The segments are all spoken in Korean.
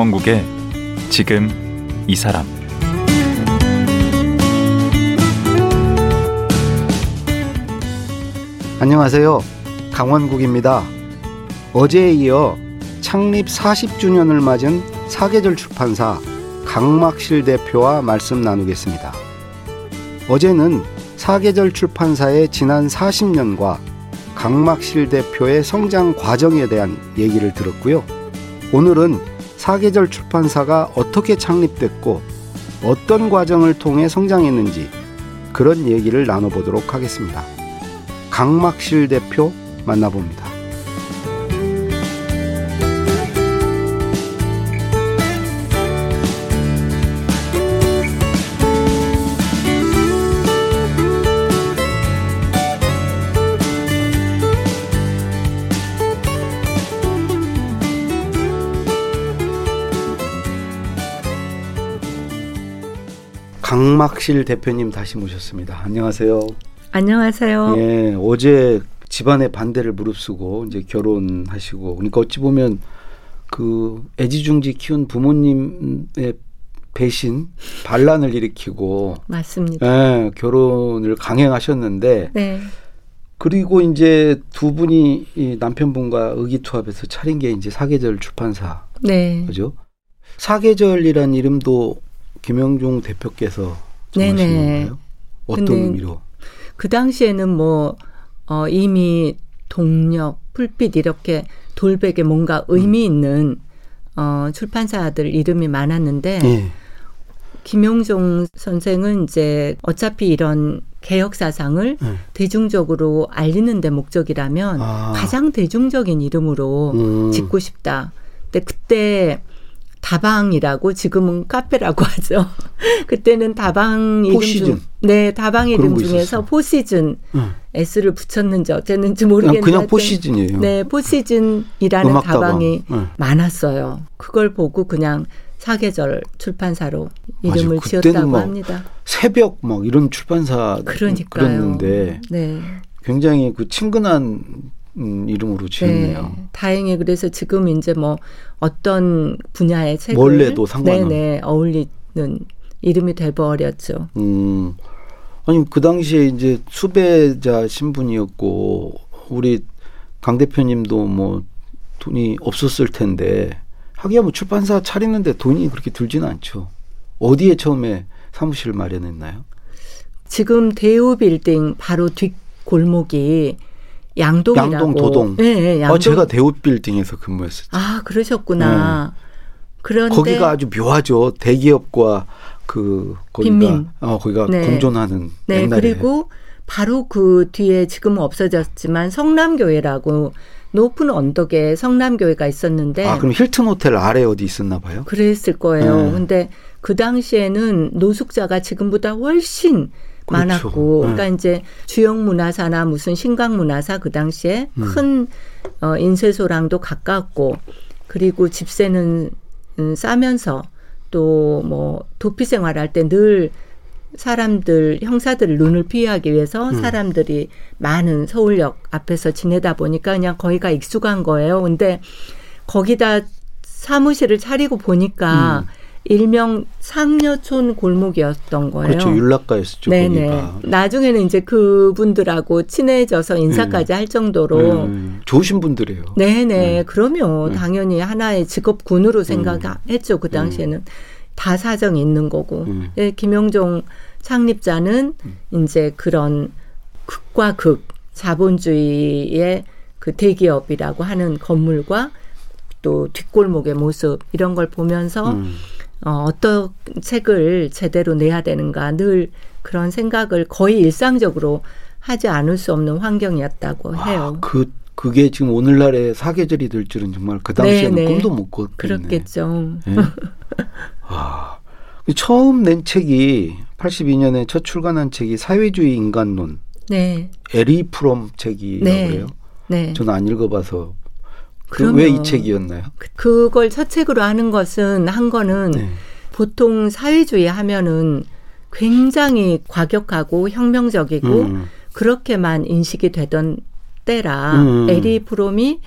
강원국의 지금 이 사람 안녕하세요. 강원국입니다. 어제에 이어 창립 40주년을 맞은 사계절 출판사 강막실 대표와 말씀 나누겠습니다. 어제는 사계절 출판사의 지난 40년과 강막실 대표의 성장 과정에 대한 얘기를 들었고요. 오늘은 사계절 출판사가 어떻게 창립됐고 어떤 과정을 통해 성장했는지 그런 얘기를 나눠보도록 하겠습니다. 강막실 대표 만나봅니다. 강막실 대표님 다시 모셨습니다. 안녕하세요. 안녕하세요. 예, 어제 집안의 반대를 무릅쓰고 이제 결혼하시고 그러니까 어찌 보면 그 애지중지 키운 부모님의 배신 반란을 일으키고 맞습니다. 예, 결혼을 강행하셨는데 네. 그리고 이제 두 분이 이 남편분과 의기투합해서 차린 게 이제 사계절 출판사 네. 그죠? 사계절이란 이름도 김영종 대표께서 정하신 네네. 건가요? 어떤 의미로? 그 당시에는 뭐 어, 이미 동력, 풀빛 이렇게 돌백에 뭔가 의미 있는 어, 출판사들 이름이 많았는데 예. 김용종 선생은 이제 어차피 이런 개혁 사상을 예. 대중적으로 알리는 데 목적이라면 아. 가장 대중적인 이름으로 음. 짓고 싶다. 근데 그때 다방이라고 지금은 카페라고 하죠. 그때는 다방 이름 포시즌. 중, 네 다방 이름 거 중에서. 포시즌 응. S를 붙였는지 어쨌는지 그냥, 모르겠는데 그냥 포시즌이에요. 네 포시즌이라는 음악 다방이 다방. 네. 많았어요. 그걸 보고 그냥 사계절 출판사로 이름을. 그때는 지었다고 뭐 합니다. 새벽 막 이런 출판사 그러니까요. 그랬는데 네. 굉장히 그 친근한 음, 이름으로 지었네요. 네, 다행히 그래서 지금 이제 뭐 어떤 분야의 책을 원래도 상관없- 네네 어울리는 이름이 돼버렸죠. 음. 아니 그 당시에 이제 수배자 신분이었고 우리 강 대표님도 뭐 돈이 없었을 텐데 하기야 뭐 출판사 차리는데 돈이 그렇게 들지는 않죠. 어디에 처음에 사무실을 마련했나요? 지금 대우 빌딩 바로 뒷 골목이 양동이라고. 양동 도동. 네, 네, 양동. 어, 제가 대우 빌딩에서 근무했었죠. 아 그러셨구나. 그런데 네. 거기가 아주 묘하죠. 대기업과 그 거기가 빈민. 어 거기가 네. 공존하는 네 옛날에 그리고 바로 그 뒤에 지금은 없어졌지만 성남교회라고 높은 언덕에 성남교회가 있었는데 아 그럼 힐튼 호텔 아래 어디 있었나 봐요. 그랬을 거예요. 네. 근데 그 당시에는 노숙자가 지금보다 훨씬 그렇죠. 많았고, 네. 그러니까 이제 주영 문화사나 무슨 신강 문화사 그 당시에 음. 큰 어, 인쇄소랑도 가깝고, 그리고 집세는 음, 싸면서 또 뭐 도피 생활할 때 늘 사람들 형사들 눈을 피하기 위해서 음. 사람들이 많은 서울역 앞에서 지내다 보니까 그냥 거기가 익숙한 거예요. 근데 거기다 사무실을 차리고 보니까 일명 상여촌 골목이었던 거예요. 음. 그렇죠. 율락가였었죠. 네네. 거기가. 나중에는 이제 그분들하고 친해져서 인사까지 할 정도로 음, 좋으신 분들이에요. 네네. 네. 그러면 네. 당연히 하나의 직업군으로 생각했죠. 그 당시에는 다 사정이 있는 거고. 음. 예, 김영종 창립자는 이제 그런 극과 극 자본주의의 그 대기업이라고 하는 건물과 또 뒷골목의 모습 이런 걸 보면서 음. 어, 어떤 책을 제대로 내야 되는가 늘 그런 생각을 거의 일상적으로 하지 않을 수 없는 환경이었다고 해요. 아, 그 그게 지금 오늘날의 사계절이 될 줄은 정말 그 당시에는 네, 네. 꿈도 못 꿨겠네. 그렇겠죠. 예? 아, 처음 낸 책이 82년에 첫 출간한 책이 사회주의 인간론 네. 에리 프롬 책이라고 네. 그래요. 네. 저는 안 읽어봐서 그럼요. 왜이 책이었나요? 그걸 첫 책으로 하는 것은 한 거는 네. 보통 사회주의 하면은 굉장히 과격하고 혁명적이고 음. 그렇게만 인식이 되던 때라 음. 에리 프롬이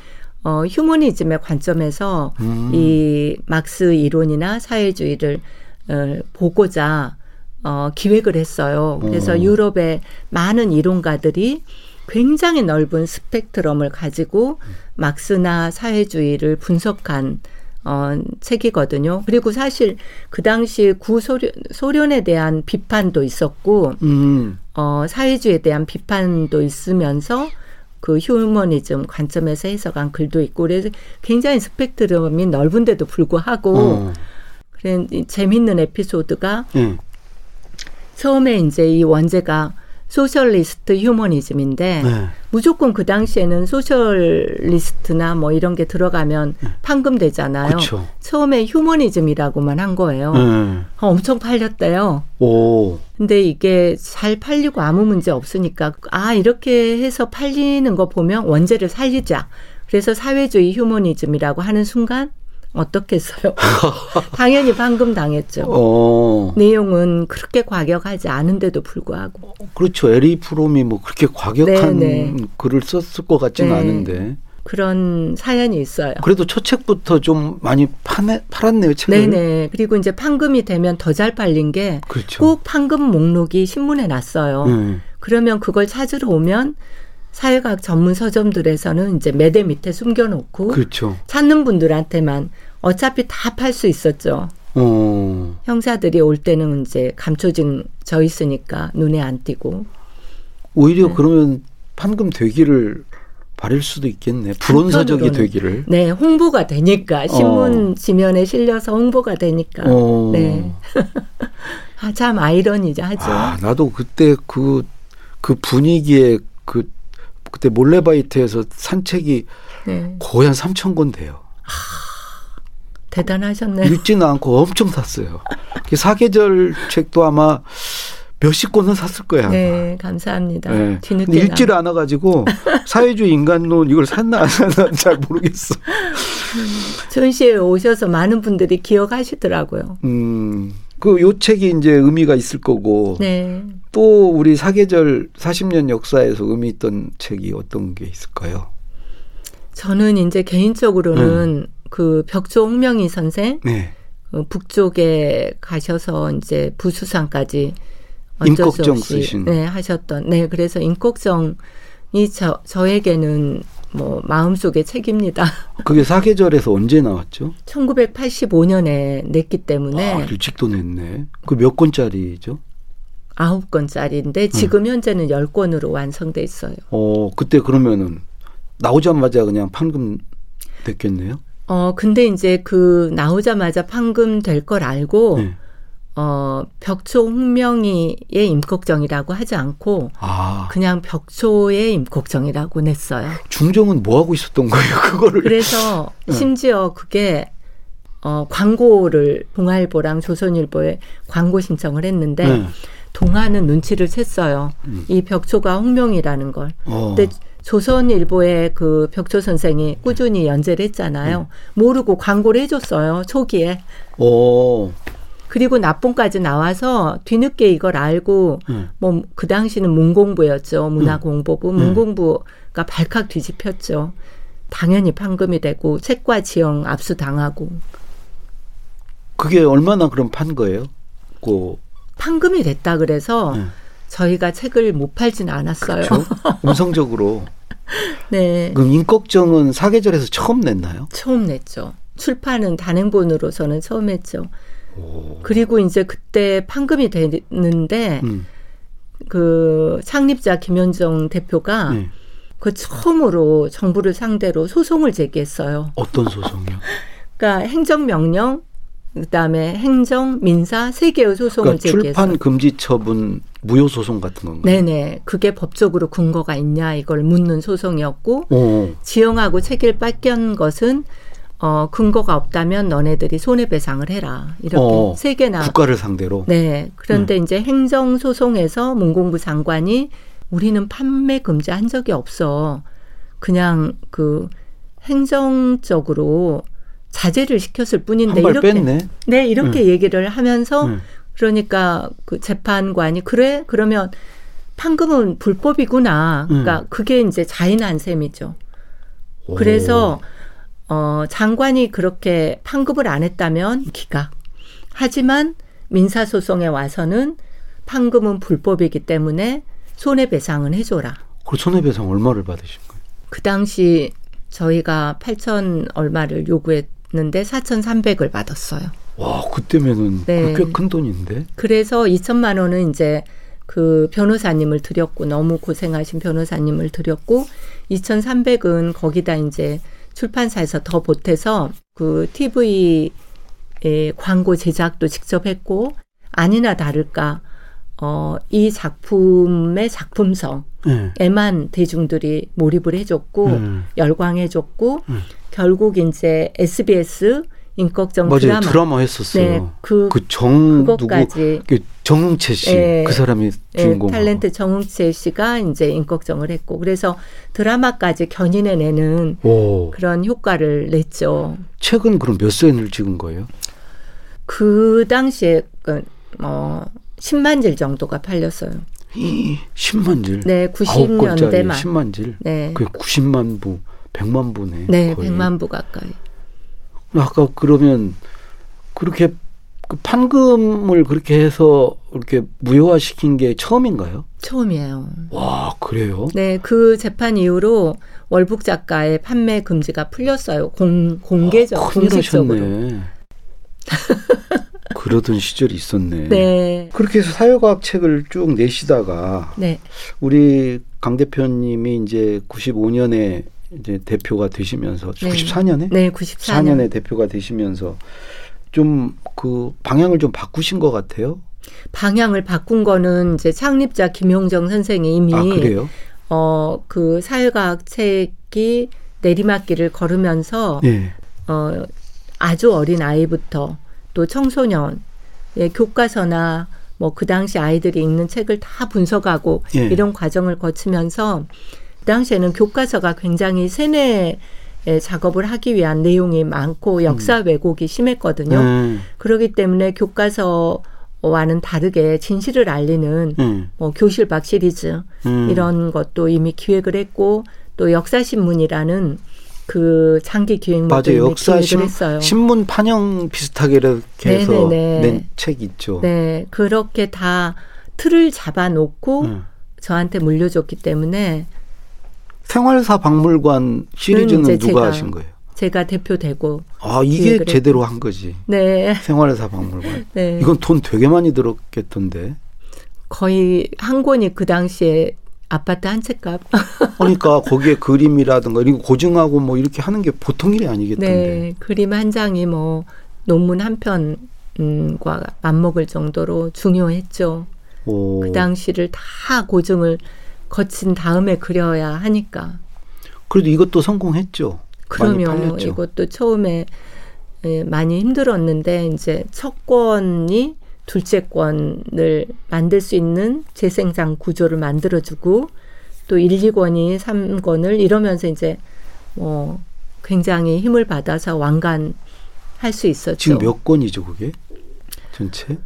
어, 휴머니즘의 관점에서 음. 이 막스 이론이나 사회주의를 어, 보고자 어, 기획을 했어요. 그래서 어. 유럽의 많은 이론가들이 굉장히 넓은 스펙트럼을 가지고 막스나 사회주의를 분석한 어, 책이거든요. 그리고 사실 그 당시 구소련 소련에 대한 비판도 있었고 음. 어, 사회주의에 대한 비판도 있으면서 그 휴머니즘 관점에서 해석한 글도 있고 그래서 굉장히 스펙트럼이 넓은데도 불구하고 어. 그런 이 재밌는 에피소드가 예. 처음에 이제 이 원제가 Socialist 휴머니즘인데 네. 무조건 그 당시에는 socialist나 뭐 이런 게 들어가면 판금되잖아요. 그렇죠. 처음에 휴머니즘이라고만 한 거예요. 예. 어, 엄청 팔렸대요. 오. 근데 이게 잘 팔리고 아무 문제 없으니까 아 이렇게 해서 팔리는 거 보면 원제를 살리자. 그래서 사회주의 휴머니즘이라고 하는 순간 어떻겠어요? 당연히 방금 당했죠. 어. 내용은 그렇게 과격하지 않은데도 불구하고 그렇죠. 에리 프롬이 뭐 그렇게 과격한 네, 네. 글을 썼을 것 같지는 네. 않은데. 그런 사연이 있어요. 그래도 첫 책부터 좀 많이 파네, 팔았네요, 책을. 네네. 그리고 이제 판금이 되면 더 잘 팔린 게꼭 그렇죠. 판금 목록이 신문에 났어요. 네. 그러면 그걸 찾으러 오면 사회과학 전문 서점들에서는 이제 매대 밑에 숨겨놓고 그렇죠. 찾는 분들한테만 어차피 다 팔 수 있었죠. 어. 형사들이 올 때는 이제 감초증 져 있으니까 눈에 안 띄고. 오히려 네. 그러면 판금 되기를 바랄 수도 있겠네. 불온서적이. 되기를. 네, 홍보가 되니까 신문 어. 지면에 실려서 홍보가 되니까. 어. 네. 아, 참 아이러니죠, 하죠. 아, 나도 그때 그, 그 분위기에 그, 그때 몰래바이트에서 산책이 네, 거의 한 3천 권 돼요. 대단하셨네요. 읽지는 않고 엄청 샀어요. 그 사계절 책도 아마 몇십 권은 샀을 거야. 아마. 네, 감사합니다. 네. 뒤늦게 근데 읽지를 나- 않아 가지고 사회주의 인간론 이걸 샀나 안 샀나 잘 모르겠어. 전시회 오셔서 많은 분들이 기억하시더라고요. 음, 그 요 책이 이제 의미가 있을 거고 네. 또 우리 사계절 40년 역사에서 의미 있던 책이 어떤 게 있을까요? 저는 이제 개인적으로는 네. 그 벽조 홍명희 선생 네. 어, 북쪽에 가셔서 이제 부수상까지 없이 쓰신. 네, 하셨던 네 그래서 임꺽정이 저 저에게는 뭐 마음속의 책입니다. 그게 사계절에서 언제 나왔죠? 1985년에 냈기 때문에 아, 일찍도 냈네. 그 몇 권짜리죠? 아홉 권짜리인데 지금 현재는 열 권으로 완성돼 있어요. 어, 그때 그러면은 나오자마자 그냥 판금 됐겠네요. 어 근데 이제 그 나오자마자 판금 될 걸 알고 네. 어 벽초 홍명희의 임꺽정이라고 하지 않고 아, 그냥 벽초의 임꺽정이라고 냈어요. 중정은 뭐 하고 있었던 거예요? 그거를. 그래서 네. 심지어 그게 어 광고를 동아일보랑 조선일보에 광고 신청을 했는데 네. 동아는 눈치를 챘어요. 음. 이 벽초가 홍명이라는 걸. 어. 근데 조선일보의 그 벽초 선생이 꾸준히 연재를 했잖아요. 모르고 광고를 해줬어요. 초기에. 어. 그리고 납본까지 나와서 뒤늦게 이걸 알고 음. 뭐그 당시는 문공부였죠. 문화공보부 음. 문공부가 발칵 뒤집혔죠. 당연히 판금이 되고 책과 지형 압수 당하고 그게 얼마나 그럼 판 거예요? 그 판금이 됐다 그래서 네. 저희가 책을 못 팔진 않았어요. 그렇죠? 음성적으로. 네. 그럼 임꺽정은 사계절에서 처음 냈나요? 처음 냈죠. 출판은 단행본으로서는 처음 했죠. 오. 그리고 이제 그때 판금이 되는데 음. 그 창립자 김현정 대표가 네. 그 처음으로 정부를 상대로 소송을 제기했어요. 어떤 소송이요? 그러니까 행정명령, 그다음에 행정, 민사 세 개의 소송을 그러니까 제기했어요. 출판 금지 처분 무효 소송 같은 건가요? 네네. 그게 법적으로 근거가 있냐 이걸 묻는 소송이었고 오. 지형하고 책을 뺏긴 것은 어 근거가 없다면 너네들이 손해배상을 해라 이렇게 어, 세 개나 국가를 상대로. 네. 그런데 이제 행정 소송에서 문공부 장관이 우리는 판매 금지한 적이 없어. 그냥 그 행정적으로 자제를 시켰을 뿐인데 이렇게 뺐네. 네 이렇게 얘기를 하면서 음. 그러니까 그 재판관이 그래 그러면 판금은 불법이구나. 그러니까 음. 그게 이제 자인한 셈이죠. 오. 그래서 어, 장관이 그렇게 판급을 안 했다면 기각. 하지만 민사소송에 와서는 판금은 불법이기 때문에 손해배상은 해줘라. 그 손해배상 얼마를 받으신 거예요? 그 당시 저희가 8천 얼마를 요구했는데 4,300을 받았어요. 와 그때면은 네. 꽤큰 돈인데. 그래서 2천만 원은 이제 그 변호사님을 드렸고 너무 고생하신 변호사님을 드렸고 2,300은 거기다 이제 출판사에서 더 보태서 그 TV 의 광고 제작도 직접 했고 아니나 다를까 어, 이 작품의 작품성에만 네. 대중들이 몰입을 해줬고 음. 열광해줬고 음. 결국 이제 SBS 인격적 맞아요 드라마, 드라마, 했었어요. 네, 그 그정 누구 그 정응채 씨 네. 그 사람이 예, 주인공. 탤런트 정웅채 씨가 이제 인격정을 했고 그래서 드라마까지 견인해내는 오 그런 효과를 냈죠. 책은 그럼 몇 선을 찍은 거예요? 그 당시에 그, 어, 10만 질 정도가 팔렸어요. 10만 질. 네, 아홉 권짜리 90년대만. 10만 질. 네, 그게 90만 부, 100만 부네. 네, 거의. 100만 부 가까이. 아까 그러면 그렇게 그 판금을 그렇게 해서 이렇게 무효화시킨 게 처음인가요? 처음이에요. 와 그래요? 네, 그 재판 이후로 월북 작가의 판매 금지가 풀렸어요. 공, 공개적, 아, 큰일 공식적으로. 그러던 시절이 있었네. 네, 그렇게 해서 사회과학 책을 쭉 내시다가 네, 우리 강 대표님이 이제 95년에 이제 대표가 되시면서 네. 94년에 네, 94년. 4년에 대표가 되시면서 좀 그 방향을 좀 바꾸신 것 같아요. 방향을 바꾼 거는 이제 창립자 김용정 선생이 이미 아 그래요? 어, 그 사회과학 책이 내리막길을 걸으면서 네. 어, 아주 어린 아이부터 또 청소년의 교과서나 뭐 그 당시 아이들이 읽는 책을 다 분석하고 예. 이런 과정을 거치면서 그 당시에는 교과서가 굉장히 세뇌 작업을 하기 위한 내용이 많고 역사 왜곡이 심했거든요. 네. 그렇기 때문에 교과서 와는 다르게 진실을 알리는 네. 뭐 교실박 시리즈 음. 이런 것도 이미 기획을 했고 또 역사신문이라는 그 장기 기획물도 맞아요. 역사 신, 했어요. 신문 판형 비슷하게 이렇게 해서 네네네. 낸책 있죠. 네, 그렇게 다 틀을 잡아놓고 음. 저한테 물려줬기 때문에 생활사 박물관 시리즈는 이제 누가 하신 거예요? 제가 대표되고 아 이게 제대로 한 거지. 네, 생활사 박물관. 네 이건 돈 되게 많이 들었겠던데. 거의 한 권이 그 당시에 아파트 한 채값. 그러니까 거기에 그림이라든가 이런 거 고증하고 뭐 이렇게 하는 게 보통 일이 아니겠던데. 네, 그림 한 장이 뭐 논문 한 편과 맞먹을 정도로 중요했죠. 오. 그 당시를 다 고증을 거친 다음에 그려야 하니까. 그래도 이것도 성공했죠. 그러면. 이것도 처음에 예, 많이 힘들었는데 이제 첫 권이 둘째 권을 만들 수 있는 재생산 구조를 만들어주고 또 1, 2권이 3권을 이러면서 이제 뭐 굉장히 힘을 받아서 완간할 수 있었죠. 지금 몇 권이죠, 그게? 전체?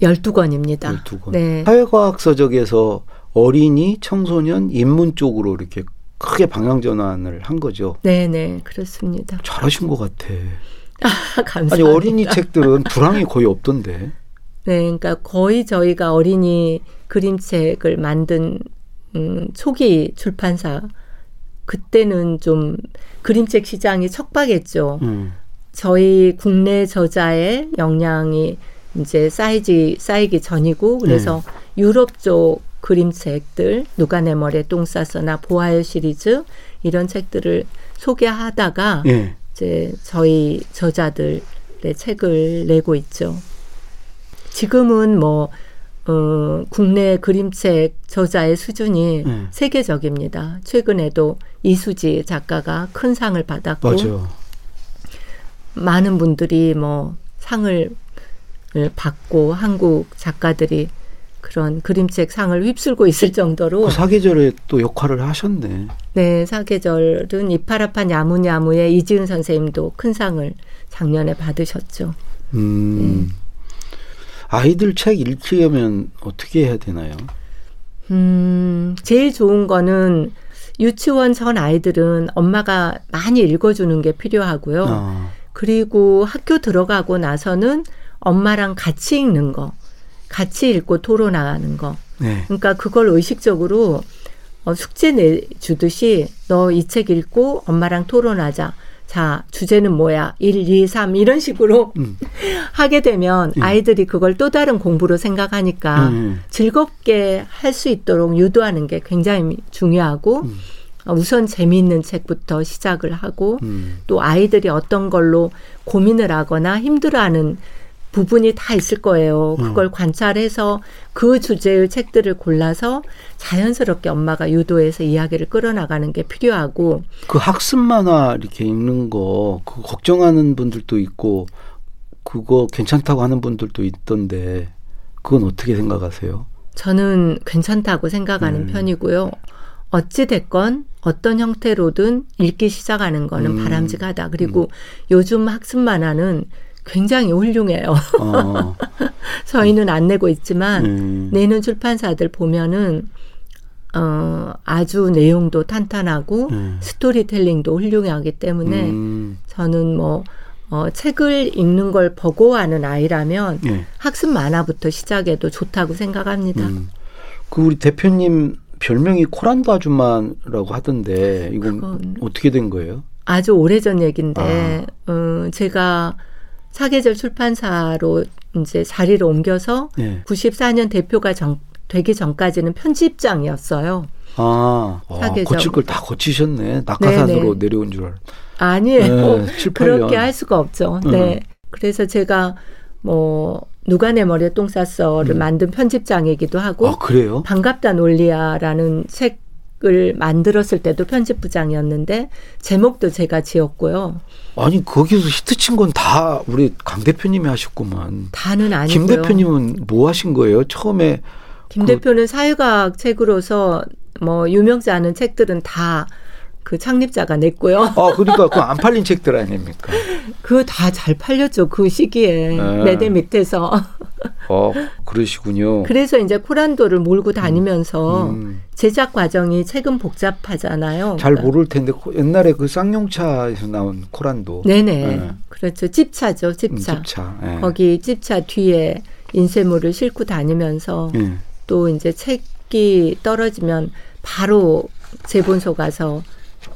12권입니다. 12권. 네. 사회과학 서적에서 어린이, 청소년, 인문 쪽으로 이렇게 크게 방향 전환을 한 거죠. 네, 네, 그렇습니다. 잘하신 것 같아. 감사합니다. 아니 어린이 책들은 불황이 거의 없던데. 네, 그러니까 거의 저희가 어린이 그림책을 만든 음, 초기 출판사 그때는 좀 그림책 시장이 척박했죠. 음. 저희 국내 저자의 역량이 이제 쌓이지 쌓이기 전이고 그래서 유럽 쪽 그림책들 누가 내 머리에 똥 쌌어나 보아요 시리즈 이런 책들을 소개하다가 예. 이제 저희 저자들의 책을 내고 있죠. 지금은 뭐 어, 국내 그림책 저자의 수준이 네. 세계적입니다. 최근에도 이수지 작가가 큰 상을 받았고 맞아. 많은 분들이 뭐 상을 받고 한국 작가들이 그런 그림책 상을 휩쓸고 있을 정도로 그 사계절에 또 역할을 하셨네. 네 사계절은 이파라판 야무야무의 이지은 선생님도 큰 상을 작년에 받으셨죠. 음. 아이들 책 읽히려면 어떻게 해야 되나요? 음 제일 좋은 거는 유치원 전 아이들은 엄마가 많이 읽어주는 게 필요하고요. 아, 그리고 학교 들어가고 나서는 엄마랑 같이 읽는 거, 같이 읽고 토론하는 거. 네. 그러니까 그걸 의식적으로 어, 숙제 내주듯이 너 이 책 읽고 엄마랑 토론하자. 자, 주제는 뭐야? 1, 2, 3 이런 식으로 음. 하게 되면 음. 아이들이 그걸 또 다른 공부로 생각하니까 음. 즐겁게 할 수 있도록 유도하는 게 굉장히 중요하고 음. 어, 우선 재미있는 책부터 시작을 하고 음. 또 아이들이 어떤 걸로 고민을 하거나 힘들어하는 부분이 다 있을 거예요. 그걸 관찰해서 그 주제의 책들을 골라서 자연스럽게 엄마가 유도해서 이야기를 끌어나가는 게 필요하고 그 학습 만화 이렇게 읽는 거 그거 걱정하는 분들도 있고 그거 괜찮다고 하는 분들도 있던데 그건 어떻게 생각하세요? 저는 괜찮다고 생각하는 음. 편이고요. 어찌 됐건 어떤 형태로든 읽기 시작하는 거는 음. 바람직하다. 그리고 요즘 학습 만화는 굉장히 훌륭해요. 어, 저희는 안 내고 있지만 음. 내는 출판사들 보면은 어 아주 내용도 탄탄하고 음. 스토리텔링도 훌륭하기 때문에 음, 저는 뭐 어, 책을 읽는 걸 버거워하는 아이라면 예. 학습 만화부터 시작해도 좋다고 생각합니다. 음. 그 우리 대표님 별명이 코란도 아줌마라고 하던데 이건 어떻게 된 거예요? 아주 오래전 얘기인데 어, 제가 사계절 출판사로 이제 자리를 옮겨서 예. 94년 대표가 정- 되기 전까지는 편집장이었어요. 아, 아. 거칠 걸다 거치셨네. 낙하산으로 네네. 내려온 줄 알. 아니에요. 네, 7, 8년. 그렇게 할 수가 없죠. 네. 그래서 제가 뭐 누가 내 머리에 똥 쌌어를 만든 편집장이기도 하고 음. 아, 그래요? 반갑다 논리야라는 책을 만들었을 때도 편집부장이었는데 제목도 제가 지었고요. 아니 거기서 히트친 건 다 우리 강 대표님이 하셨구만. 다는 아니고요. 김 대표님은 뭐 하신 거예요? 처음에 김 그- 대표는 사회과학 책으로서 뭐 유명지 않은 책들은 다 그 창립자가 냈고요. 아 그러니까 그 안 팔린 책들 아닙니까? 그거 다잘 팔렸죠. 그 시기에 네. 매대 밑에서. 어 그러시군요. 그래서 이제 코란도를 몰고 다니면서 음. 제작 과정이 책은 복잡하잖아요. 잘 그러니까 모를 텐데 코- 옛날에 그 쌍용차에서 나온 코란도. 네네. 네. 그렇죠. 집차죠. 음, 집차. 집차. 예. 거기 집차 뒤에 인쇄물을 싣고 다니면서 예. 또 이제 책이 떨어지면 바로 재본소 가서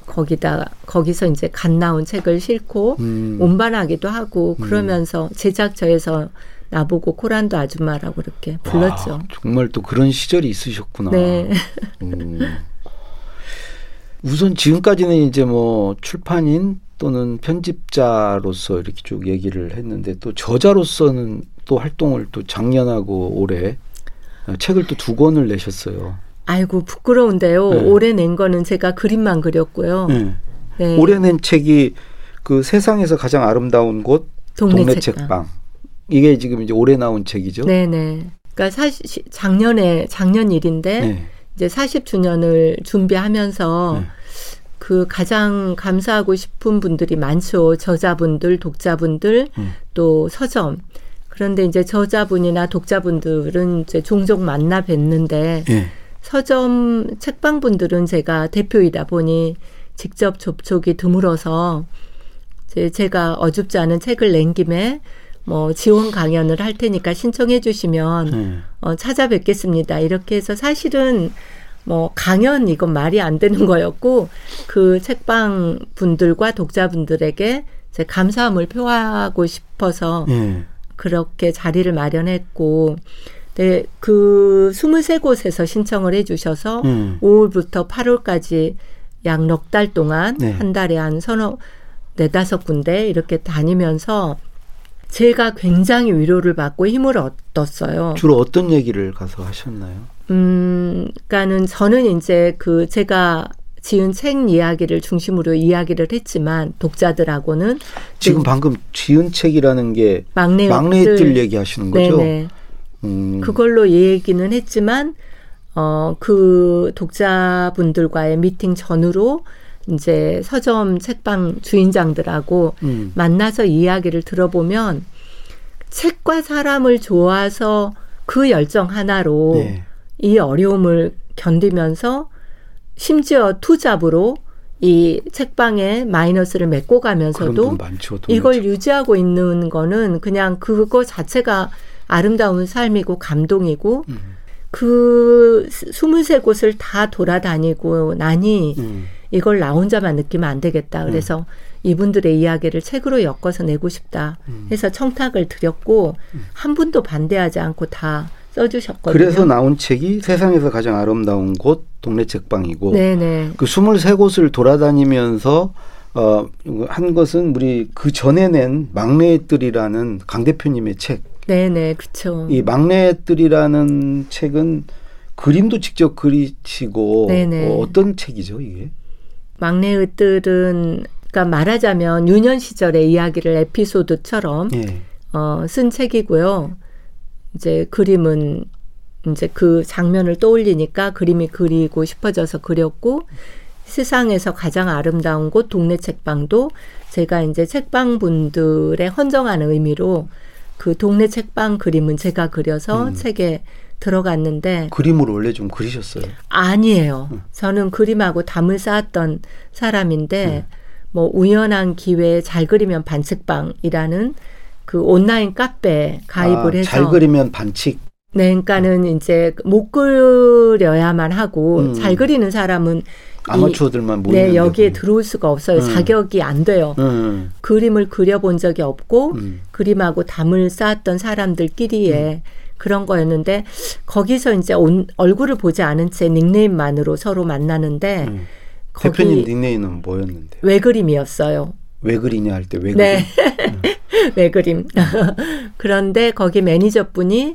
거기다 거기서 이제 갓 나온 책을 싣고 음. 운반하기도 하고 그러면서 제작처에서 나보고 코란도 아줌마라고 이렇게 불렀죠. 와, 정말 또 그런 시절이 있으셨구나. 네. 음. 우선 지금까지는 이제 뭐 출판인 또는 편집자로서 이렇게 쭉 얘기를 했는데 또 저자로서는 또 활동을 또 작년하고 올해 책을 또 두 권을 내셨어요. 아이고 부끄러운데요. 네. 올해 낸 거는 제가 그림만 그렸고요. 네. 네. 올해 낸 책이 그 세상에서 가장 아름다운 곳 동네, 동네, 책방. 책방. 이게 지금 이제 올해 나온 책이죠. 네네. 그러니까 사실 작년에 작년 일인데 네. 이제 40주년을 준비하면서 네. 그 가장 감사하고 싶은 분들이 많죠. 저자분들, 독자분들, 음. 또 서점. 그런데 이제 저자분이나 독자분들은 이제 종종 만나 뵀는데 예. 서점 책방분들은 제가 대표이다 보니 직접 접촉이 드물어서 제가 어줍지 않은 책을 낸 김에 뭐 지원 강연을 할 테니까 신청해 주시면 네. 어, 찾아뵙겠습니다. 이렇게 해서 사실은 뭐 강연 이건 말이 안 되는 거였고 그 책방 분들과 독자분들에게 제 감사함을 표하고 싶어서 예. 그렇게 자리를 마련했고 네, 그 23곳에서 신청을 해 주셔서 음. 5월부터 8월까지 약 넉 달 동안 네. 한 달에 한 서너 네다섯 군데 이렇게 다니면서 제가 굉장히 위로를 받고 힘을 얻었어요. 주로 어떤 얘기를 가서 하셨나요? 음, 그러니까는 저는 이제 그 제가 지은 책 이야기를 중심으로 이야기를 했지만 독자들하고는 지금 네. 방금 지은 책이라는 게 막내 막내들 얘기하시는 거죠? 네네. 음. 그걸로 얘기는 했지만 어 그 독자분들과의 미팅 전후로 이제 서점 책방 주인장들하고 음. 만나서 이야기를 들어보면 책과 사람을 좋아서 그 열정 하나로 네. 이 어려움을 견디면서 심지어 투잡으로 이 책방에 마이너스를 메꿔 가면서도 많죠. 이걸 책. 유지하고 있는 거는 그냥 그거 자체가 아름다운 삶이고 감동이고 음. 그 23곳을 다 돌아다니고 나니 음. 이걸 나 혼자만 느끼면 안 되겠다. 그래서 이분들의 이야기를 책으로 엮어서 내고 싶다 음. 해서 청탁을 드렸고 한 분도 반대하지 않고 다 써주셨거든요. 그래서 나온 책이 세상에서 가장 아름다운 곳 동네 책방이고 네네. 그 23곳을 돌아다니면서 어, 한 것은 우리 그 전에 낸 막내의 뜰이라는 강 대표님의 책. 네네. 그쵸. 이 막내의 뜰이라는 책은 그림도 직접 그리시고 네네. 어, 어떤 책이죠 이게? 막내들은 그러니까 말하자면 유년 시절의 이야기를 에피소드처럼 예. 어, 쓴 책이고요. 이제 그림은 이제 그 장면을 떠올리니까 그림이 그리고 싶어져서 그렸고 세상에서 가장 아름다운 곳 동네 책방도 제가 이제 책방 분들의 헌정하는 의미로 그 동네 책방 그림은 제가 그려서 음. 책에 들어갔는데 그림을 원래 좀 그리셨어요. 아니에요. 음. 저는 그림하고 담을 쌓았던 사람인데 음. 뭐 우연한 기회에 잘 그리면 반책방이라는 그 온라인 카페에 가입을 아, 해서 잘 그리면 반칙. 네, 그러니까는 이제 못 그려야만 하고 음. 잘 그리는 사람은 아마추어들만 모이는 네, 여기에 데고. 들어올 수가 없어요. 음. 자격이 안 돼요. 음, 그림을 그려본 적이 없고 음. 그림하고 담을 쌓았던 사람들끼리의 그런 거였는데 거기서 이제 온, 얼굴을 보지 않은 채 닉네임만으로 서로 만나는데 음. 거기 대표님 닉네임은 뭐였는데? 왜 그림이었어요. 왜 그리냐 할 때왜 네. 그리? 왜 그림. 그런데 거기 매니저분이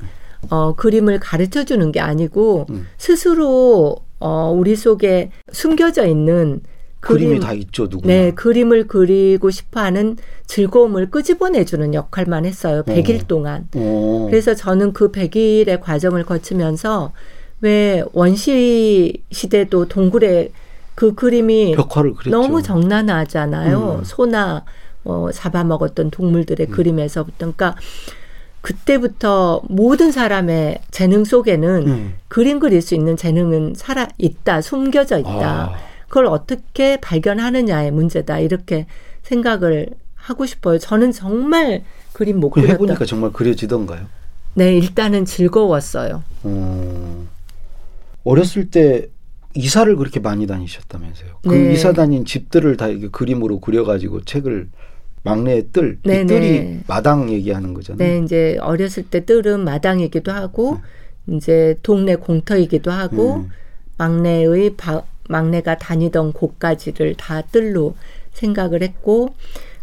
어, 그림을 가르쳐 주는 게 아니고 음. 스스로 어, 우리 속에 숨겨져 있는 그림이 그림, 다 있죠 누구나. 네, 그림을 그리고 싶어 하는 즐거움을 끄집어내주는 역할만 했어요. 100일 동안. 어. 그래서 저는 그 100일의 과정을 거치면서 왜 원시 시대도 동굴에 그 그림이 벽화를 그렸죠. 너무 정난하잖아요. 음. 소나 어, 잡아먹었던 동물들의 그림에서부터. 그러니까 그때부터 모든 사람의 재능 속에는 음. 그림 그릴 수 있는 재능은 살아 있다, 숨겨져 있다. 아, 그걸 어떻게 발견하느냐의 문제다. 이렇게 생각을 하고 싶어요. 저는 정말 그림 못그 그렸다. 해보니까 정말 그려지던가요? 네, 일단은 즐거웠어요. 어, 어렸을 때 이사를 그렇게 많이 다니셨다면서요? 그 네. 이사 다닌 집들을 다 이렇게 그림으로 그려가지고 책을 막내의 뜰, 이 네, 뜰이 네. 마당 얘기하는 거잖아요. 네, 이제 어렸을 때 뜰은 마당이기도 하고 이제 동네 공터이기도 하고 음. 막내의 바, 막내가 다니던 곳까지를 다 뜰로 생각을 했고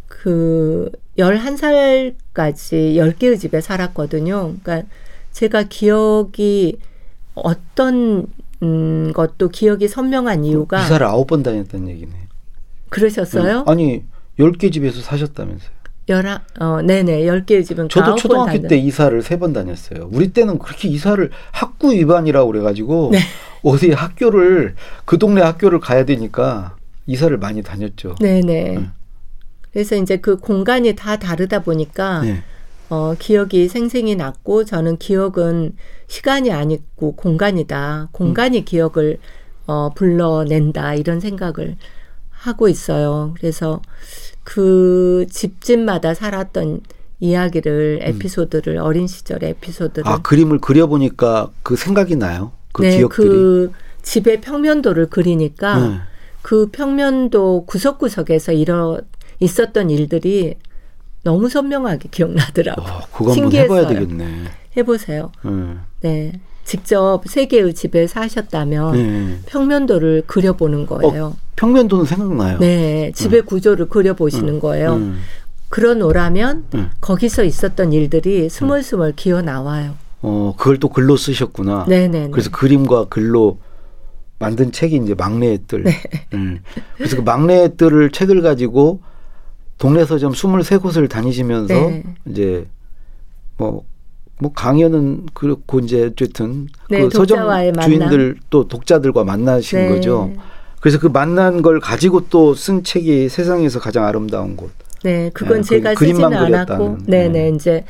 그 11살까지 10개의 집에 살았거든요. 그러니까 제가 기억이 어떤 음, 것도 기억이 선명한 이유가 이사를 아홉 번 다녔다는 얘기네. 그러셨어요? 음. 아니 열개 집에서 사셨다면서요? 열한 어 네네 10개의 집은 그 저도 초등학교 다녔- 때 이사를 세 번 다녔어요. 우리 때는 그렇게 이사를 학구 위반이라고 그래가지고 네. 어디 학교를 그 동네 학교를 가야 되니까 이사를 많이 다녔죠. 네네. 음. 그래서 이제 그 공간이 다 다르다 보니까 네. 어, 기억이 생생히 났고 저는 기억은 시간이 아니고 공간이다. 공간이 음. 기억을 어, 불러낸다 이런 생각을 하고 있어요. 그래서 그 집집마다 살았던 이야기를 에피소드를 어린 시절의 에피소드를 음. 아 그림을 그려보니까 그 생각이 나요. 그 네, 기억들이. 그 집의 평면도를 그리니까 네. 그 평면도 구석구석에서 일어 있었던 일들이 너무 선명하게 기억나더라고요. 와, 그거 한번 해봐야. 되겠네. 해보세요. 네. 네. 직접 세 개의 집에 사셨다면 네. 평면도를 그려보는 거예요. 평면도는 생각나요. 네. 집의 구조를 그려보시는 거예요. 음. 그러노라면 음. 거기서 있었던 일들이 스멀스멀 기어 나와요. 어 그걸 또 글로 쓰셨구나. 네네. 그래서 그림과 글로 만든 책이 이제 막내의 뜰. 네. 음. 그래서 그 막내의 뜰을 책을 가지고 동네 서점 23곳을 다니시면서 네. 이제 뭐, 뭐 강연은 그렇고 이제 어쨌든 네, 그 서점. 주인들 또 독자들과 만나신 네. 거죠. 그래서 그 만난 걸 가지고 또 쓴 책이 세상에서 가장 아름다운 곳. 네, 그건 네, 제가 그 쓰지는 않았고, 그렸다는. 네네, 네. 이제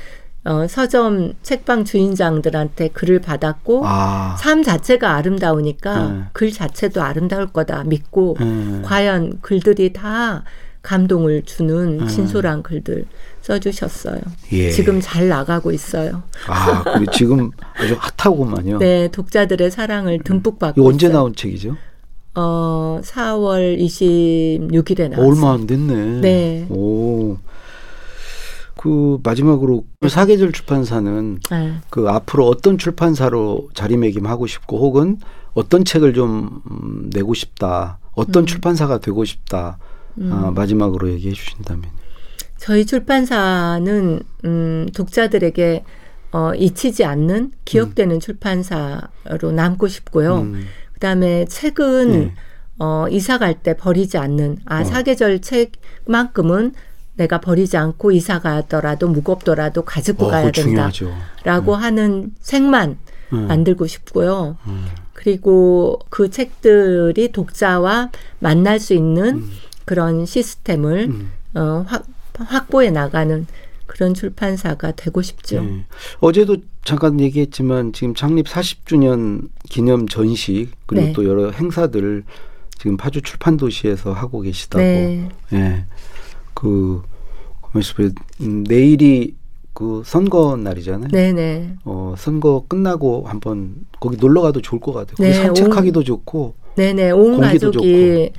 어, 서점 책방 주인장들한테 글을 받았고 아. 삶 자체가 아름다우니까 네. 글 자체도 아름다울 거다 믿고 예. 과연 글들이 다 감동을 주는 음. 진솔한 글들 써주셨어요. 예. 지금 잘 나가고 있어요. 아, 지금 아주 핫하고만요. 네, 독자들의 사랑을 듬뿍 받고 언제 있어요. 나온 책이죠? 어, 4월 26일에 어, 나왔어요. 얼마 안 됐네. 네. 오. 그 마지막으로 사계절 출판사는 네. 그 앞으로 어떤 출판사로 자리매김하고 싶고 혹은 어떤 책을 좀 음, 내고 싶다. 어떤 음. 출판사가 되고 싶다. 아, 마지막으로 얘기해 주신다면. 저희 출판사는 음, 독자들에게 어, 잊히지 않는 기억되는 출판사로 남고 싶고요. 음. 그다음에 책은 네. 어, 이사 갈 때 버리지 않는 아 어. 사계절 책만큼은 내가 버리지 않고 이사 가더라도 무겁더라도 가지고 어, 가야. 된다라고 하는 책만 음. 만들고 싶고요. 음. 그리고 그 책들이 독자와 만날 수 있는 그런 시스템을 음. 어, 확, 확보해 나가는 그런 출판사가 되고 싶죠. 네. 어제도 잠깐 얘기했지만 지금 창립 40주년 기념 전시 그리고 네. 또 여러 행사들 지금 파주 출판 도시에서 하고 계시다고. 네. 예. 그 가만있어. 음, 내일이 그 선거 날이잖아요. 네네. 어, 선거 끝나고 한번 거기 놀러 가도 좋을 것 같아요. 네, 산책하기도 좋고. 네네. 온 공기도 가족이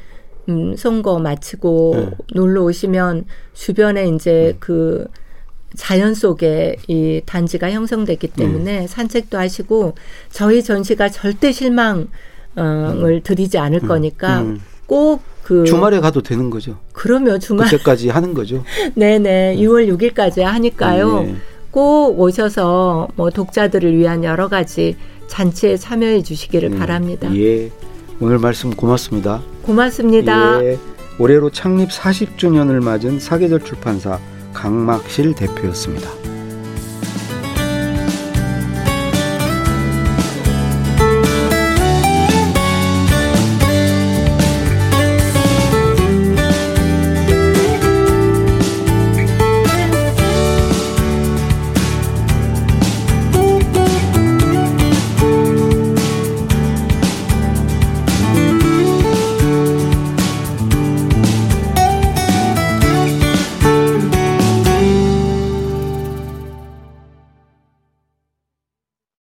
음, 선거 마치고 네. 놀러 오시면 주변에 이제 그 자연 속에 이 단지가 형성됐기 때문에 산책도 하시고 저희 전시가 절대 실망을 드리지 않을 거니까 음. 꼭그 주말에 가도 되는 거죠. 그러면 주말 그때까지 하는 거죠. 네네 6월 6일까지 하니까요. 네. 꼭 오셔서 뭐 독자들을 위한 여러 가지 잔치에 참여해 주시기를 네. 바랍니다. 예. 오늘 말씀 고맙습니다. 고맙습니다. 예. 올해로 창립 40주년을 맞은 사계절 출판사 강막실 대표였습니다.